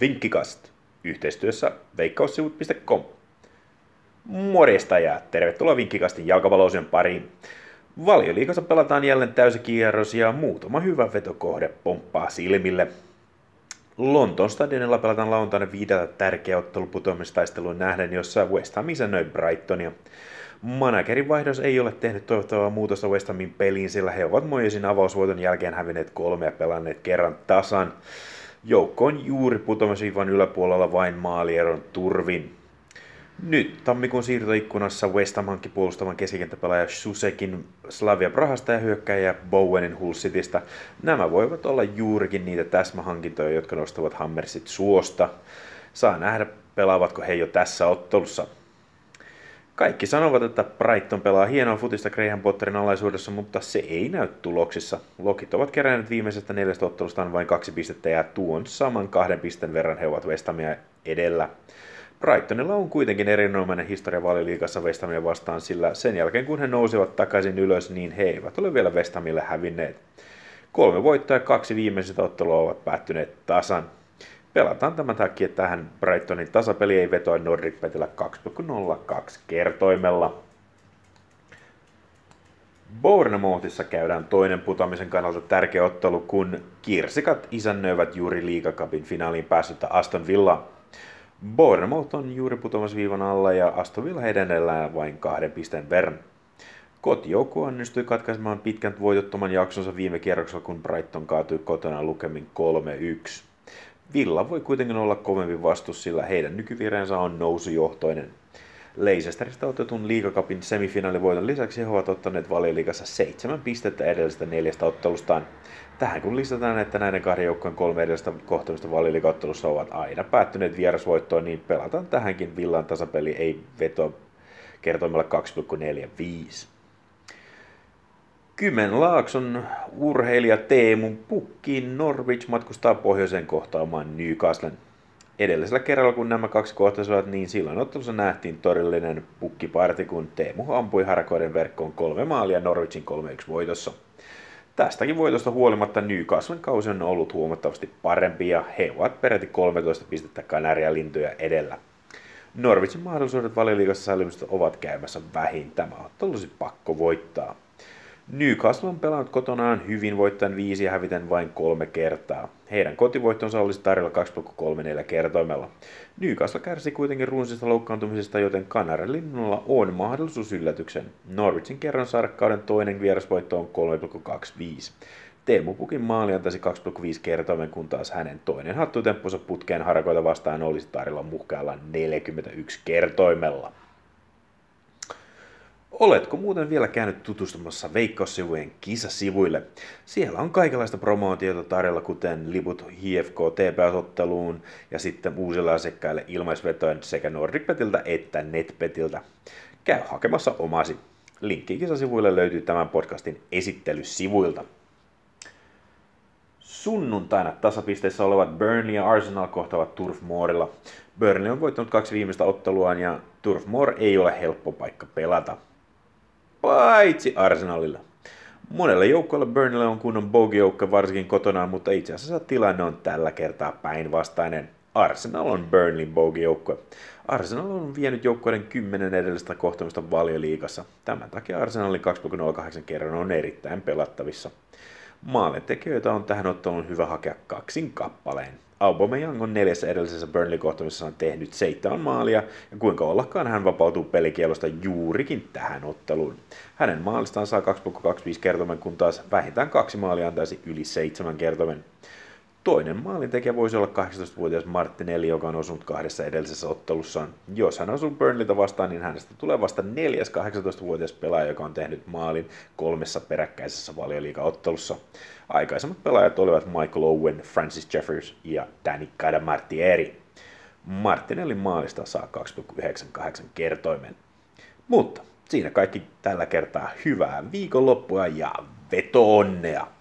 Vinkkikast yhteistyössä veikkaussivut.com. Morjesta ja tervetuloa Vinkkikastin jalkapalloosion pariin. Valioliikassa pelataan jälleen täysikierros ja muutama hyvä vetokohde pomppaa silmille. Lontoon stadionilla pelataan lauantaina viideltä tärkeä ottelu putoamistaisteluun nähden, jossa West Ham isännöi Brightonia. Managerin vaihdos ei ole tehnyt toivottavaa muutosta West Hamin peliin, sillä he ovat Moisin avausvoiton jälkeen hävinneet kolme ja pelanneet kerran tasan. Joukko on juuri putoamisviivan yläpuolella vain maalieron turvin. Nyt tammikuun siirtoikkunassa West Ham hankki puolustavan keskikenttäpelaaja Susekin Slavia Prahasta ja hyökkäjä Bowenin Hull Citystä. Nämä voivat olla juurikin niitä täsmähankintoja, jotka nostavat Hammersit suosta. Saa nähdä, pelaavatko he jo tässä ottelussa. Kaikki sanovat, että Brighton pelaa hienoa futista Graham Potterin alaisuudessa, mutta se ei näy tuloksissa. Lokit ovat keränneet viimeisestä neljästä ottelustaan vain kaksi pistettä ja tuon saman kahden pisten verran he ovat Westamia edellä. Brightonilla on kuitenkin erinomainen historia valioliikassa Westamia vastaan, sillä sen jälkeen kun he nousivat takaisin ylös, niin he eivät ole vielä Westamille hävinneet. Kolme voittoa ja kaksi viimeisintä ottelua ovat päättyneet tasan. Pelataan tämän takia tähän Brightonin tasapeli ei vetoa Nordic Petillä 2.02 kertoimella. Bournemouthissa käydään toinen putoamisen kannalta tärkeä ottelu, kun kirsikat isännöivät juuri liigakapin finaaliin päässyttä Aston Villa. Bournemouth on juuri putoamisviivan alla ja Aston Villa edellään vain kahden pisteen verran. Kotijoukko onnistui katkaisemaan pitkän voitottoman jaksonsa viime kierroksella, kun Brighton kaatui kotona lukemin 3-1. Villa voi kuitenkin olla kovempi vastus, sillä heidän nykyvireensä on nousujohtoinen. Leicesteristä otetun liigakapin semifinaalivoiton lisäksi he ovat ottaneet valioliigassa seitsemän pistettä edellisestä neljästä ottelustaan. Tähän kun lisätään, että näiden kahden joukkojen kolme edellistä kohtamista valioliigaottelussa ovat aina päättyneet vierasvoittoon, niin pelataan tähänkin Villan tasapeli ei veto kertoimella 2,45. Kymenlaakson urheilija Teemu Pukkiin Norwich matkustaa pohjoiseen kohtaamaan Newcastlen. Edellisellä kerralla, kun nämä kaksi kohtasivat, niin silloin ottelussa nähtiin todellinen pukkiparti, kun Teemu ampui harakoiden verkkoon kolme maalia Norwichin 3-1 voitossa. Tästäkin voitosta huolimatta Newcastlen kausi on ollut huomattavasti parempi ja he ovat peräti 13 pistettä Kanaria lintuja edellä. Norwichin mahdollisuudet valioliigassa säilymisestä ovat käymässä vähin. Tämä olisi pakko voittaa. Newcastle on pelannut kotonaan hyvin voittaen viisi ja häviten vain kolme kertaa. Heidän kotivoittonsa olisi tarjolla 2,34 kertoimella. Newcastle kärsi kuitenkin runsista loukkaantumisesta, joten Kanarilinnulla on mahdollisuus yllätyksen. Norwichin kerran sarkkauden toinen vierasvoitto on 3,25. Teemu Pukin maali antaisi 2,5 kertoimen, kun taas hänen toinen hattutemppunsa putkeen harakoita vastaan olisi tarjolla muhkealla 41 kertoimella. Oletko muuten vielä käynyt tutustumassa Veikkaussivujen kisasivuille? Siellä on kaikenlaista promootiota tarjolla, kuten liput HFK TPS-otteluun ja sitten uusille asiakkaille ilmaisvetojen sekä NordicBetiltä että NetBetiltä. Käy hakemassa omasi. Linkki kisasivuille löytyy tämän podcastin esittelysivuilta. Sunnuntaina tasapisteessä olevat Burnley ja Arsenal kohtavat Turf Moorilla. Burnley on voittanut kaksi viimeistä otteluaan ja Turf Moor ei ole helppo paikka pelata paitsi Arsenalilla. Monelle joukkueelle Burnley on kunnon bogey varsinkin kotonaan, mutta itse asiassa tilanne on tällä kertaa päinvastainen. Arsenal on Burnleyn bogey-joukkue. Arsenal on vienyt joukkueiden kymmenen edellistä kohtamista valioliigassa. Tämän takia Arsenalin 2,08 kerran on erittäin pelattavissa. Maalintekijöitä on tähän otteluun hyvä hakea kaksin kappaleen. Aubameyang on neljässä edellisessä Burnley-kohtaamisessa tehnyt seitsemän maalia, ja kuinka ollakaan hän vapautuu pelikielosta juurikin tähän otteluun. Hänen maalistaan saa 2,25 kertomen, kun taas vähintään kaksi maalia antaisi yli seitsemän kertomen. Toinen maalintekijä voisi olla 18-vuotias Martinelli, joka on osunut kahdessa edellisessä ottelussaan. Jos hän osuu Burnleyta vastaan, niin hänestä tulee vasta neljäs 18-vuotias pelaaja, joka on tehnyt maalin kolmessa peräkkäisessä valioliiga-ottelussa. Aikaisemmat pelaajat olivat Michael Owen, Francis Jeffers ja Danny Cadamartieri. Martinellin maalista saa 2,98 kertoimen. Mutta siinä kaikki tällä kertaa hyvää viikonloppua ja veto onnea!